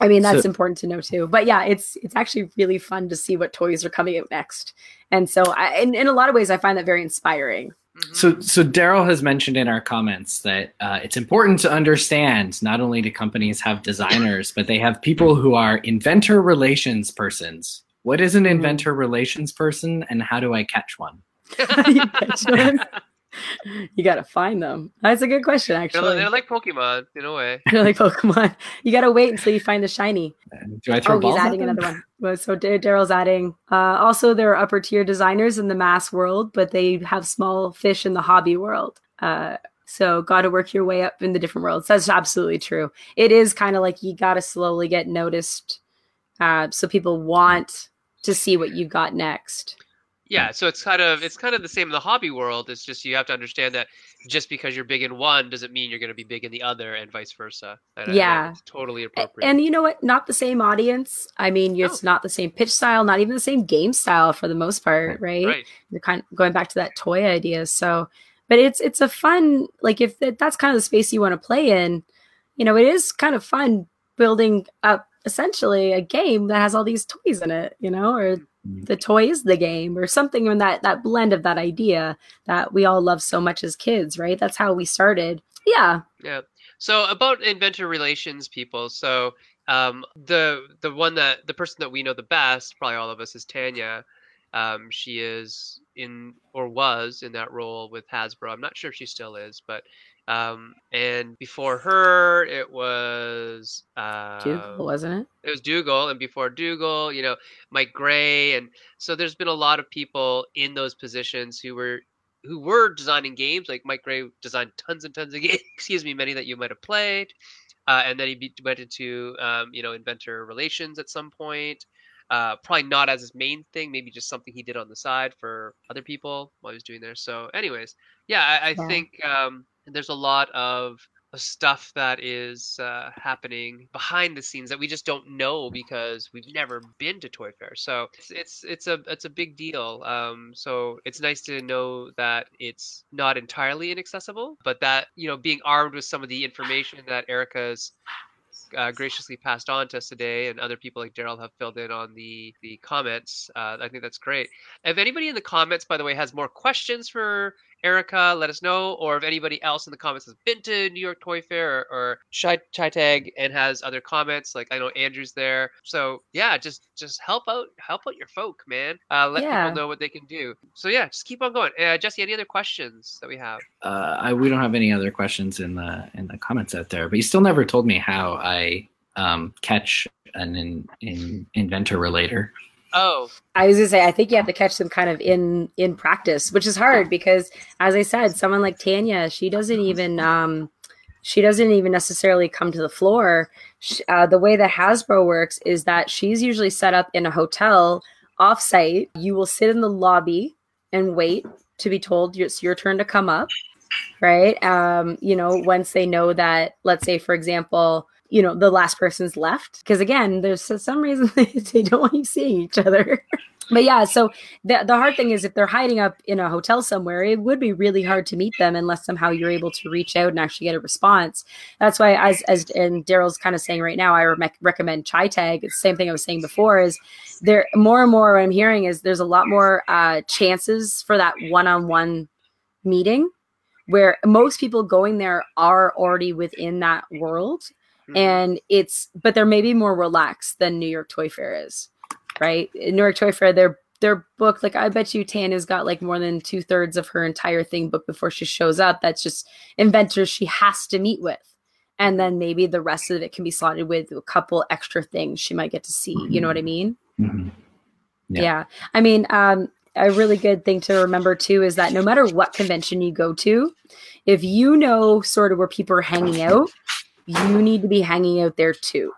I mean that's So- important to know too. But yeah, it's it's actually really fun to see what toys are coming out next. And so I in, in a lot of ways I find that very inspiring. Mhm. So, so Daryl has mentioned in our comments that uh, it's important to understand not only do companies have designers, but they have people who are inventor relations persons. What is an Mhm. inventor relations person, and how do I catch one? You catch one? you got to find them. That's a good question they're, actually. they're like Pokemon in a way. They're like Pokemon. You got to wait until you find the shiny. Do I throw Oh, he's balls at adding them? another one. Well, so Daryl's adding. Uh, also, there are upper tier designers in the mass world, but they have small fish in the hobby world. Uh, so, got to work your way up in the different worlds. That's absolutely true. It is kind of like you got to slowly get noticed, uh, so people want to see what you've got next. Yeah, so it's kind of it's kind of the same in the hobby world. It's just you have to understand that just because you're big in one doesn't mean you're going to be big in the other, and vice versa. And I- I know Yeah. it's totally appropriate. And you know what? Not the same audience. I mean, it's not the same pitch style, not even the same game style for the most part, right? right. You're kind of going back to that toy idea. So, but it's it's a fun like if that's kind of the space you want to play in, you know, it is kind of fun building up essentially a game that has all these toys in it, you know, or Mhm. The toy is the game or something in that that blend of that idea that we all love so much as kids, right? That's how we started. Yeah. Yeah. So about inventor relations people. So um, the the one that the person that we know the best, probably all of us, is Tanya. Um, she is in or was in that role with Hasbro. I'm not sure if she still is, but um, and before her it was uh, Dougal, wasn't it? it was Dougal, and before Dougal, you know, Mike Gray, and so there's been a lot of people in those positions who were who were designing games. Like Mike Gray designed tons and tons of games. Excuse me, many that you might have played, uh, and then he be, went into um, you know inventor relations at some point. Uh, probably not as his main thing, maybe just something he did on the side for other people while he was doing there. So, anyways, yeah, I, I Yeah. think um, there's a lot of of stuff that is uh, happening behind the scenes that we just don't know because we've never been to Toy Fair. So it's it's, it's a it's a big deal. Um, so it's nice to know that it's not entirely inaccessible, but that you know being armed with some of the information that Erica's uh, graciously passed on to us today, and other people like Daryl have filled in on the the comments. Uh, I think that's great. If anybody in the comments, by the way, has more questions for Erica, let us know. Or if anybody else in the comments has been to New York Toy Fair or, or Chai, ChiTAG and has other comments, like I know Andrew's there. So yeah, just just help out help out your folk, man. Uh, let Yeah. people know what they can do. So yeah, just keep on going. Uh, Jesse, any other questions that we have? Uh, I, we don't have any other questions in the in the comments out there, but you still never told me how I um, catch an in, in inventor relator. Oh, I was gonna say, I think you have to catch them kind of in in practice, which is hard because, as I said, someone like Tanya, she doesn't even um, she doesn't even necessarily come to the floor. She, uh, the way that Hasbro works is that she's usually set up in a hotel offsite. You will sit in the lobby and wait to be told it's your turn to come up, right? Um, you know, once they know that, let's say, for example, you know the last person's left. Because again there's some reason they don't want you seeing each other. But yeah so the, the hard thing is if they're hiding up in a hotel somewhere it would be really hard to meet them unless somehow you're able to reach out and actually get a response. That's why as as and daryl's kind of saying right now i re- recommend ChiTAG. It's the same thing i was saying before is there more and more what i'm hearing is there's a lot more uh, chances for that one-on-one meeting where most people going there are already within that world Mm-hmm. And it's, but they're maybe more relaxed than New York Toy Fair is, right? New York Toy Fair, they're they're. Like I bet you Tanya's got like more than two thirds of her entire thing booked before she shows up. That's just inventors she has to meet with. And then maybe the rest of it can be slotted with a couple extra things she might get to see. Mm-hmm. You know what I mean? Mm-hmm. Yeah. yeah. I mean, um, a really good thing to remember too is that no matter what convention you go to, if you know sort of where people are hanging out, you need to be hanging out there too.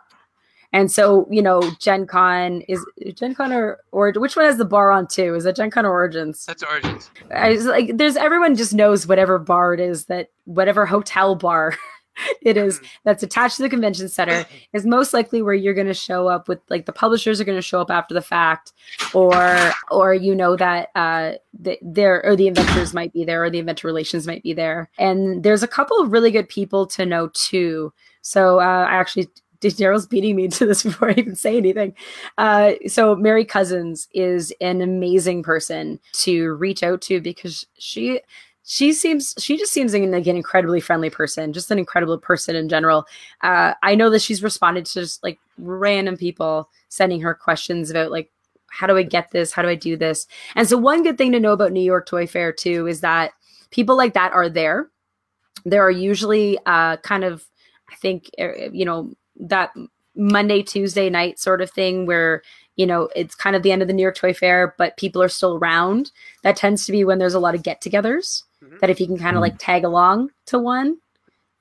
And so, you know, Gen Con is Gen Con or, or which one has the bar on too? Is it Gen Con or Origins? That's Origins. I was like, there's everyone just knows whatever bar it is that whatever hotel bar it is mm-hmm. that's attached to the convention center is most likely where you're going to show up with like the publishers are going to show up after the fact or or you know that uh there or the inventors might be there or the inventor relations might be there and there's a couple of really good people to know too so uh, i actually Daryl's beating me to this before I even say anything. Uh, so Mary Couzin is an amazing person to reach out to because she she seems she just seems like an incredibly friendly person just an incredible person in general. Uh, i know that she's responded to just like random people sending her questions about like how do i get this? How do i do this? And so one good thing to know about new york toy fair too is that people like that are there. There are usually uh, kind of i think er, you know that monday tuesday night sort of thing where you know, it's kind of the end of the New York Toy Fair, but people are still around. That tends to be when there's a lot of get togethers mm-hmm. that if you can kind of like tag along to one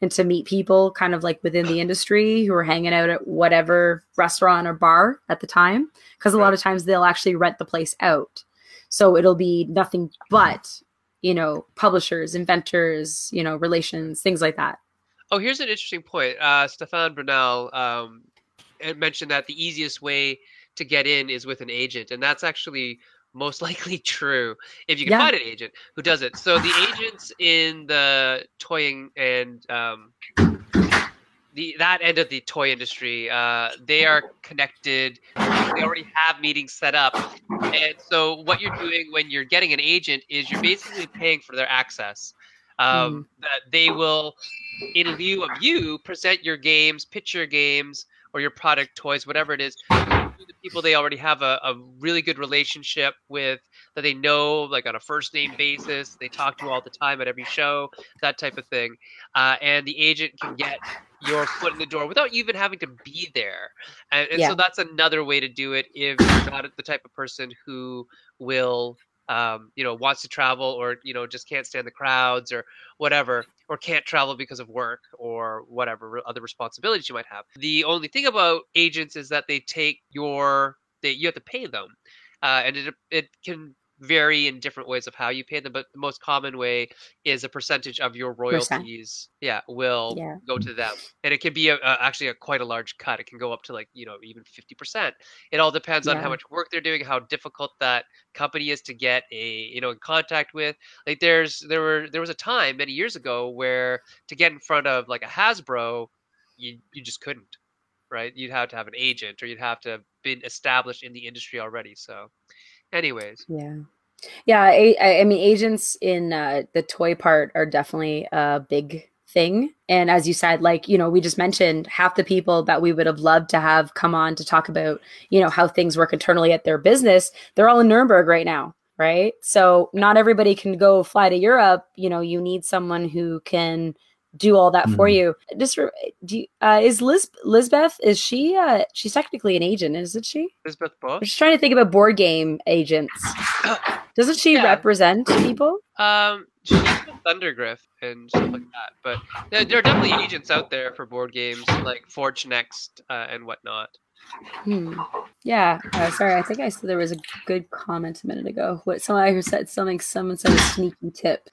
and to meet people kind of like within the industry who are hanging out at whatever restaurant or bar at the time because a lot of times they'll actually rent the place out. So it'll be nothing but you know publishers inventors you know relations things like that. Oh here's an interesting point. Uh, stefan brunel um, mentioned that the easiest way to get in is with an agent and that's actually most likely true if you can yeah. find an agent who does it. So the agents in the toying and um, the that end of the toy industry, uh, they are connected. They already have meetings set up, and so what you're doing when you're getting an agent is you're basically paying for their access. Um, mm. That they will, in lieu of you, present your games, pitch your games, or your product, toys, whatever it is, the people they already have a, a really good relationship with that they know like on a first name basis they talk to all the time at every show that type of thing uh, and the agent can get your foot in the door without you even having to be there and, and yeah. so that's another way to do it if you're not the type of person who will um, you know wants to travel or you know just can't stand the crowds or whatever or can't travel because of work or whatever other responsibilities you might have. The only thing about agents is that they take your they you have to pay them uh, and it, it can vary in different ways of how you pay them, but the most common way is a percentage of your royalties. Percent. Yeah, will yeah. go to them, and it can be a, a, actually a quite a large cut. It can go up to like you know even fifty percent. It all depends yeah. on how much work they're doing, how difficult that company is to get a you know in contact with. Like there's there were there was a time many years ago where to get in front of like a Hasbro, you you just couldn't right? You'd have to have an agent or you'd have to have been established in the industry already. So anyways yeah yeah i, I mean agents in uh, the toy part are definitely a big thing. And as you said like you know we just mentioned half the people that we would have loved to have come on to talk about you know how things work internally at their business they're all in nuremberg right now right? So not everybody can go fly to europe. You know you need someone who can do all that for Mhm. you. Just for, do you, uh, is Liz Lizbeth? Is she? Uh, she's technically an agent, isn't she? Lizbeth Elizabeth I'm just trying to think about board game agents. Doesn't she Yeah. represent people? Um, she's Thundergryph and stuff like that. But there, there are definitely agents out there for board games like Forge Next uh, and whatnot. Hmm. Yeah. Uh, sorry, I think I said there was a good comment a minute ago. What someone I said something. Someone said a sneaky tip.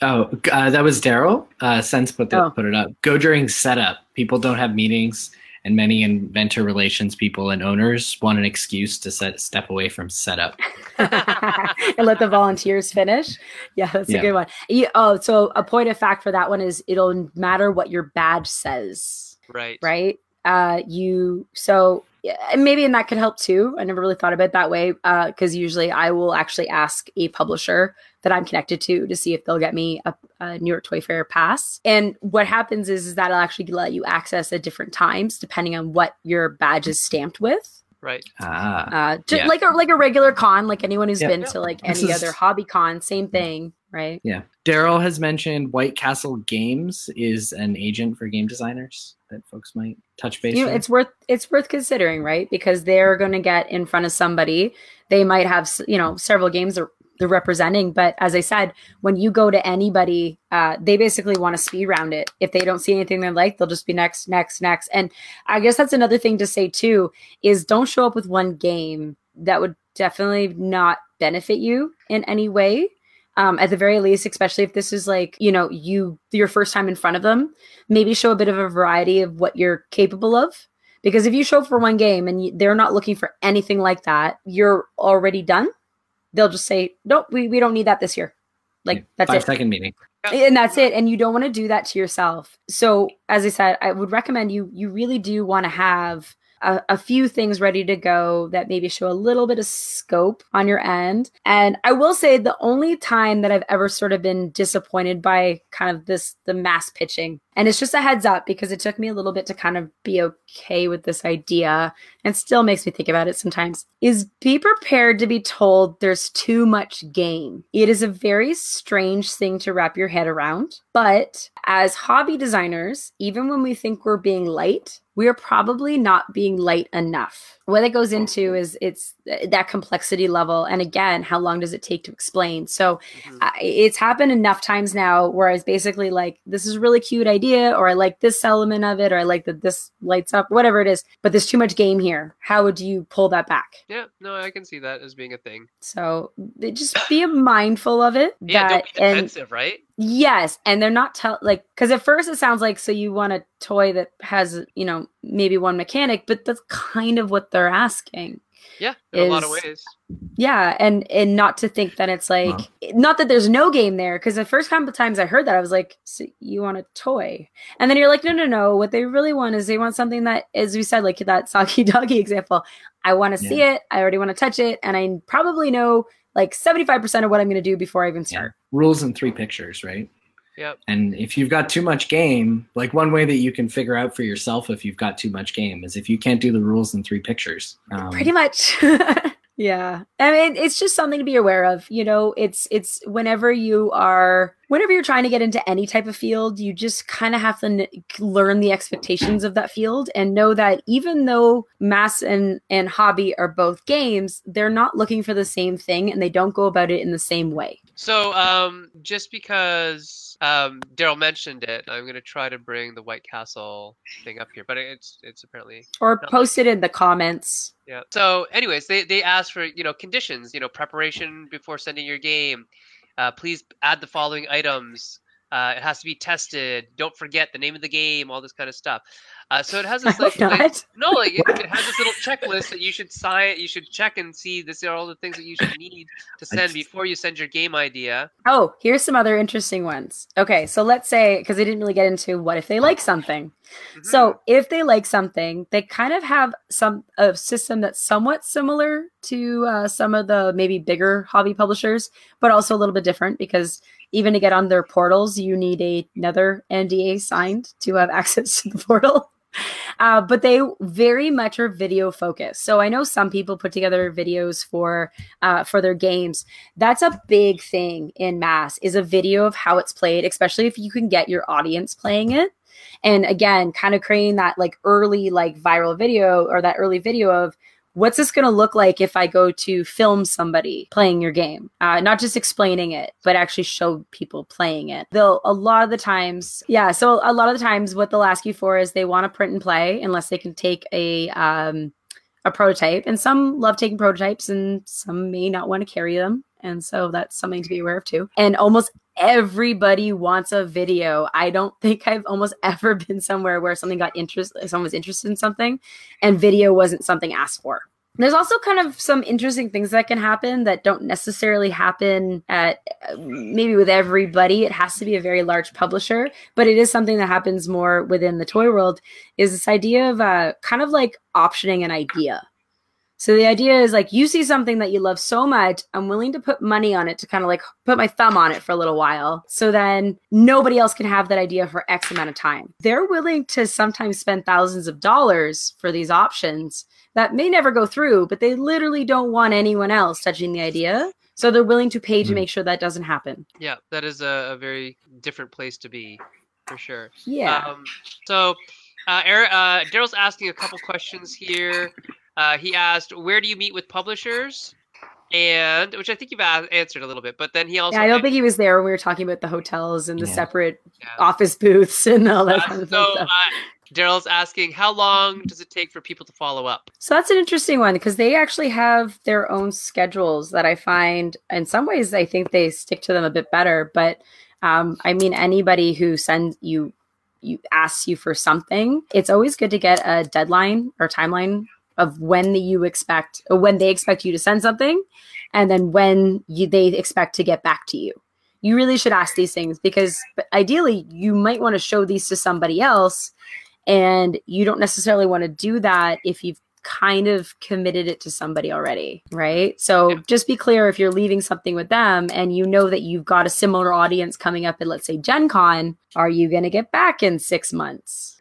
Oh, uh, that was Daryl. Uh, Sense put the, Oh. put it up. Go during setup. People don't have meetings, and many inventor relations people and owners want an excuse to set step away from setup. and let the volunteers finish. Yeah, that's a good one. Yeah, oh, so a point of fact for that one is it'll matter what your badge says, Right. right? Uh, you so yeah, and maybe and that could help too. I never really thought about it that way because usually I will actually ask a publisher that I'm connected to to see if they'll get me a, a New York Toy Fair pass. And what happens is, is that'll actually let you access at different times depending on what your badge is stamped with. Right. Ah, Uh, ju- Yeah. like a like a regular con, like anyone who's Yeah. been to like This any is- other hobby con, same thing, right? yeah. Daryl has mentioned White Castle Games is an agent for game designers that folks might touch base You know, with. it's worth it's worth considering, right? Because they're going to get in front of somebody. They might have you know several games they're, they're representing, but as I said, when you go to anybody, uh, they basically want to speed round it. If they don't see anything they like, they'll just be next, next, next. And I guess that's another thing to say too is don't show up with one game that would definitely not benefit you in any way. Um, at the very least, especially if this is like you know you your first time in front of them, maybe show a bit of a variety of what you're capable of. Because if you show up for one game and you, they're not looking for anything like that, you're already done. They'll just say, "Nope, we, we don't need that this year." Like that's Five it second meeting. and that's it and you don't want to do that to yourself so as i said i would recommend you you really do want to have a, a few things ready to go that maybe show a little bit of scope on your end and i will say the only time that i've ever sort of been disappointed by kind of this the mass pitching and it's just a heads up because it took me a little bit to kind of be okay with this idea and still makes me think about it sometimes is be prepared to be told there's too much game. It is a very strange thing to wrap your head around, but as hobby designers, even when we think we're being light, we are probably not being light enough. What it goes oh. into is it's that complexity level and again, how long does it take to explain? So Mhm. I, it's happened enough times now where I was basically like, this is a really cute idea, or I like this element of it, or I like that this lights up, whatever it is, but there's too much game here. How would you pull that back? Yeah. No, I can see that as being a thing. So just be mindful of it. Yeah. that, Don't be and right? yes, and they're not tell like because at first it sounds like so you want a toy that has you know maybe one mechanic, but that's kind of what they're asking. Yeah. In a lot of ways. Yeah, and and not to think that it's like not that there's no game there because the first couple times I heard that I was like, so you want a toy, and then you're like, no, no, no. What they really want is they want something that, as we said, like that Saki Doggy example. I want to see it. I already want to touch it, and I probably know like 75% of what I'm going to do before I even Yeah. start. Rules in three pictures, right? Yep. And if you've got too much game, like one way that you can figure out for yourself if you've got too much game is if you can't do the rules in three pictures. Um, Pretty much. yeah. I mean, it's just something to be aware of. You know, it's it's whenever you are whenever you're trying to get into any type of field, you just kind of have to n- learn the expectations of that field and know that even though mass and and hobby are both games, they're not looking for the same thing and they don't go about it in the same way. So, um, just because um, Daryl mentioned it, I'm gonna try to bring the White Castle thing up here, but it's it's apparently Or post it in the comments. yeah. So, anyways, they they asked for you know conditions, you know, preparation before sending your game. Uh, please add the following items. Uh, it has to be tested. Don't forget the name of the game. All this kind of stuff. Uh, so it has this like, like- no, like it, it has this little checklist that you should sign. You should check and see. This are all the things that you should need to send before you send your game idea. Oh, here's some other interesting ones. Okay, so let's say because they didn't really get into what if they like something. Mhm. So if they like something, they kind of have some a system that's somewhat similar to uh, some of the maybe bigger hobby publishers, but also a little bit different because even to get on their portals, you need a, another NDA signed to have access to the portal. uh, but they very much are video focused. So I know some people put together videos for uh, for their games. That's a big thing in mass is a video of how it's played, especially if you can get your audience playing it. And again, kind of creating that like early like viral video or that early video of what's this going to look like if I go to film somebody playing your game? Uh, not just explaining it, but actually show people playing it. They'll, a lot of the times, yeah. So a lot of the times, what they'll ask you for is they want to print and play unless they can take a, um, a prototype. And some love taking prototypes and some may not want to carry them. And so that's something to be aware of too. And almost everybody wants a video. I don't think I've almost ever been somewhere where something got interest someone was interested in something and video wasn't something asked for. There's also kind of some interesting things that can happen that don't necessarily happen at maybe with everybody. It has to be a very large publisher, but it is something that happens more within the toy world. Is this idea of uh, kind of like optioning an idea? So the idea is like you see something that you love so much, I'm willing to put money on it to kind of like put my thumb on it for a little while. So then nobody else can have that idea for X amount of time. They're willing to sometimes spend thousands of dollars for these options that may never go through, but they literally don't want anyone else touching the idea. So they're willing to pay to hmm. make sure that doesn't happen. Yeah, that is a, a very different place to be for sure. Yeah. Um, so uh, Eric, uh, Daryl's asking a couple questions here. Uh, he asked, "Where do you meet with publishers?" And which I think you've answered a little bit, but then he also yeah, I don't think he was there when we were talking about the hotels and the yeah. separate yeah. office booths and all that uh, kind of so, stuff. Uh, Daryl's asking, how long does it take for people to follow up? So that's an interesting one because they actually have their own schedules that I find in some ways I think they stick to them a bit better. But um, I mean, anybody who sends you you asks you for something, it's always good to get a deadline or timeline of when you expect or when they expect you to send something and then when you, they expect to get back to you you really should ask these things because ideally you might want to show these to somebody else and you don't necessarily want to do that if you've kind of committed it to somebody already, right? So yeah. just be clear if you're leaving something with them and you know that you've got a similar audience coming up at, let's say, Gen Con, are you going to get back in six months?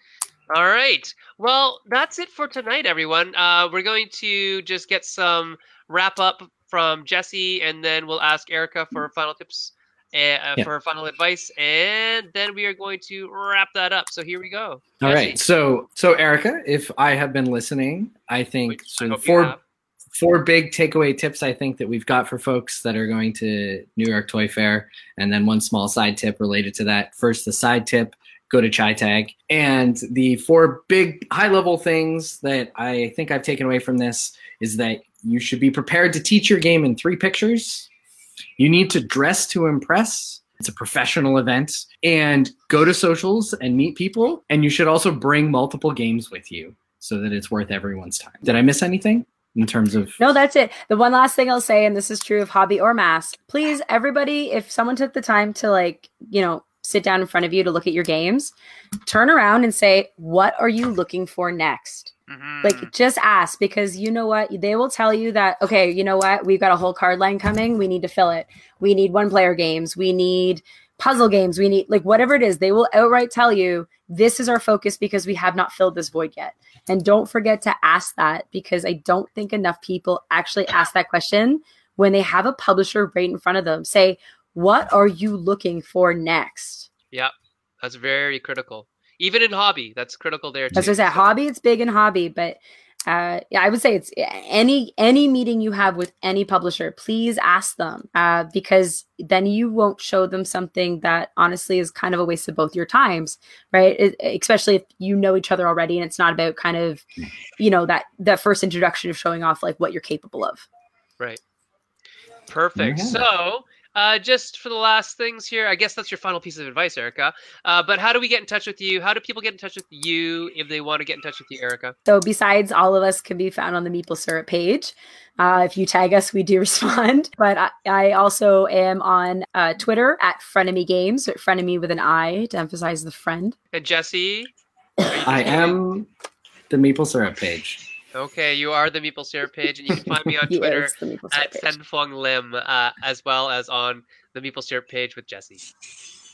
All right. Well, that's it for tonight, everyone. Uh, we're going to just get some wrap up from Jesse, and then we'll ask Erica for final tips and uh, yeah. for final advice, and then we are going to wrap that up. So here we go. All Jesse. right. So, so Erica, if I have been listening, I think so. Four four big takeaway tips I think that we've got for folks that are going to New York Toy Fair, and then one small side tip related to that. First, the side tip go to ChiTAG. And the four big high level things that I think I've taken away from this is that you should be prepared to teach your game in three pictures. You need to dress to impress. It's a professional event and go to socials and meet people. And you should also bring multiple games with you so that it's worth everyone's time. Did I miss anything? in terms of no that's it the one last thing i'll say and this is true of hobby or mass please everybody if someone took the time to like you know sit down in front of you to look at your games, turn around and say, What are you looking for next? Mm-hmm. Like, just ask because you know what? They will tell you that, okay, you know what? We've got a whole card line coming. We need to fill it. We need one player games. We need puzzle games. We need, like, whatever it is, they will outright tell you, This is our focus because we have not filled this void yet. And don't forget to ask that because I don't think enough people actually ask that question when they have a publisher right in front of them. Say, what are you looking for next? Yeah, that's very critical. Even in hobby, that's critical there too. As I said, so. hobby, it's big in hobby, but uh, yeah, I would say it's any any meeting you have with any publisher, please ask them uh, because then you won't show them something that honestly is kind of a waste of both your times, right? It, especially if you know each other already, and it's not about kind of, you know, that that first introduction of showing off like what you're capable of. Right. Perfect. Mm-hmm. So uh, just for the last things here, I guess that's your final piece of advice, Erica. Uh, but how do we get in touch with you? How do people get in touch with you if they want to get in touch with you, Erica? So, besides all of us can be found on the Meeple Syrup page. Uh, if you tag us, we do respond. But I, I also am on uh, Twitter at Frenemy Games, Frenemy with an I to emphasize the friend. And Jesse? I am the Meeple Syrup page. Okay, you are the Meeple Syrup page, and you can find me on Twitter at Sen-Foong Lim, uh, as well as on the Meeple Syrup page with Jesse.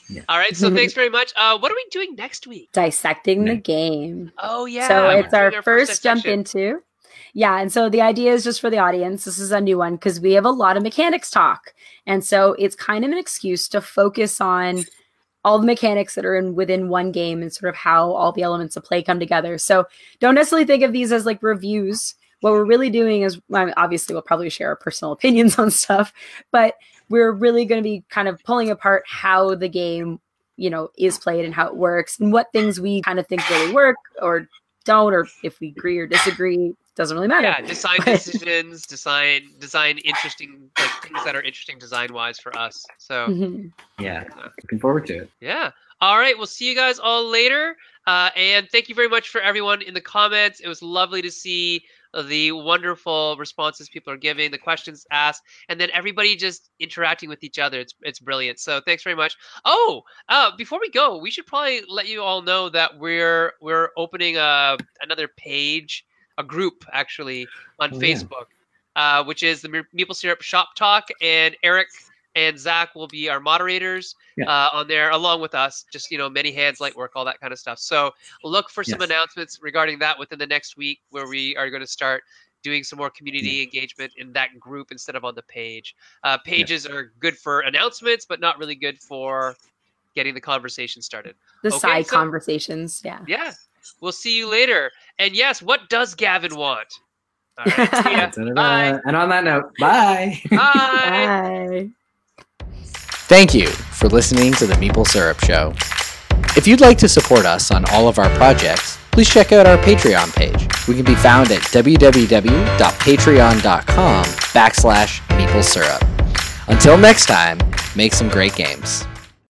Yeah. All right. So thanks very much. Uh, what are we doing next week? Dissecting the game. Oh yeah. So it's our, our, first, first jump into. Yeah, and so the idea is just for the audience. This is a new one because we have a lot of mechanics talk, and so it's kind of an excuse to focus on all the mechanics that are in within one game and sort of how all the elements of play come together. So don't necessarily think of these as like reviews. What we're really doing is obviously we'll probably share our personal opinions on stuff, but we're really going to be kind of pulling apart how the game, you know, is played and how it works and what things we kind of think really work or don't, or if we agree or disagree doesn't really matter. Yeah, design decisions, design design interesting like things that are interesting design wise for us. So mm-hmm. yeah, looking forward to it. Yeah. All right, we'll see you guys all later. Uh, and thank you very much for everyone in the comments. It was lovely to see the wonderful responses people are giving, the questions asked, and then everybody just interacting with each other. It's it's brilliant. So thanks very much. Oh, uh, before we go, we should probably let you all know that we're we're opening a uh, another page a group actually on oh, Facebook, yeah. uh, which is the Meeple Syrup Shop Talk, and Eric and Zach will be our moderators yeah. uh, on there along with us. Just you know, many hands, light work, all that kind of stuff. So look for some yes. announcements regarding that within the next week, where we are going to start doing some more community yeah. engagement in that group instead of on the page. Uh, pages yeah. are good for announcements, but not really good for getting the conversation started. The okay, side so, conversations, yeah. Yeah. We'll see you later. And yes, what does Gavin want? All right, bye. And on that note, bye. Bye. bye. Thank you for listening to the Meeple Syrup Show. If you'd like to support us on all of our projects, please check out our Patreon page. We can be found at www.patreon.com backslash Meeple Syrup. Until next time, make some great games.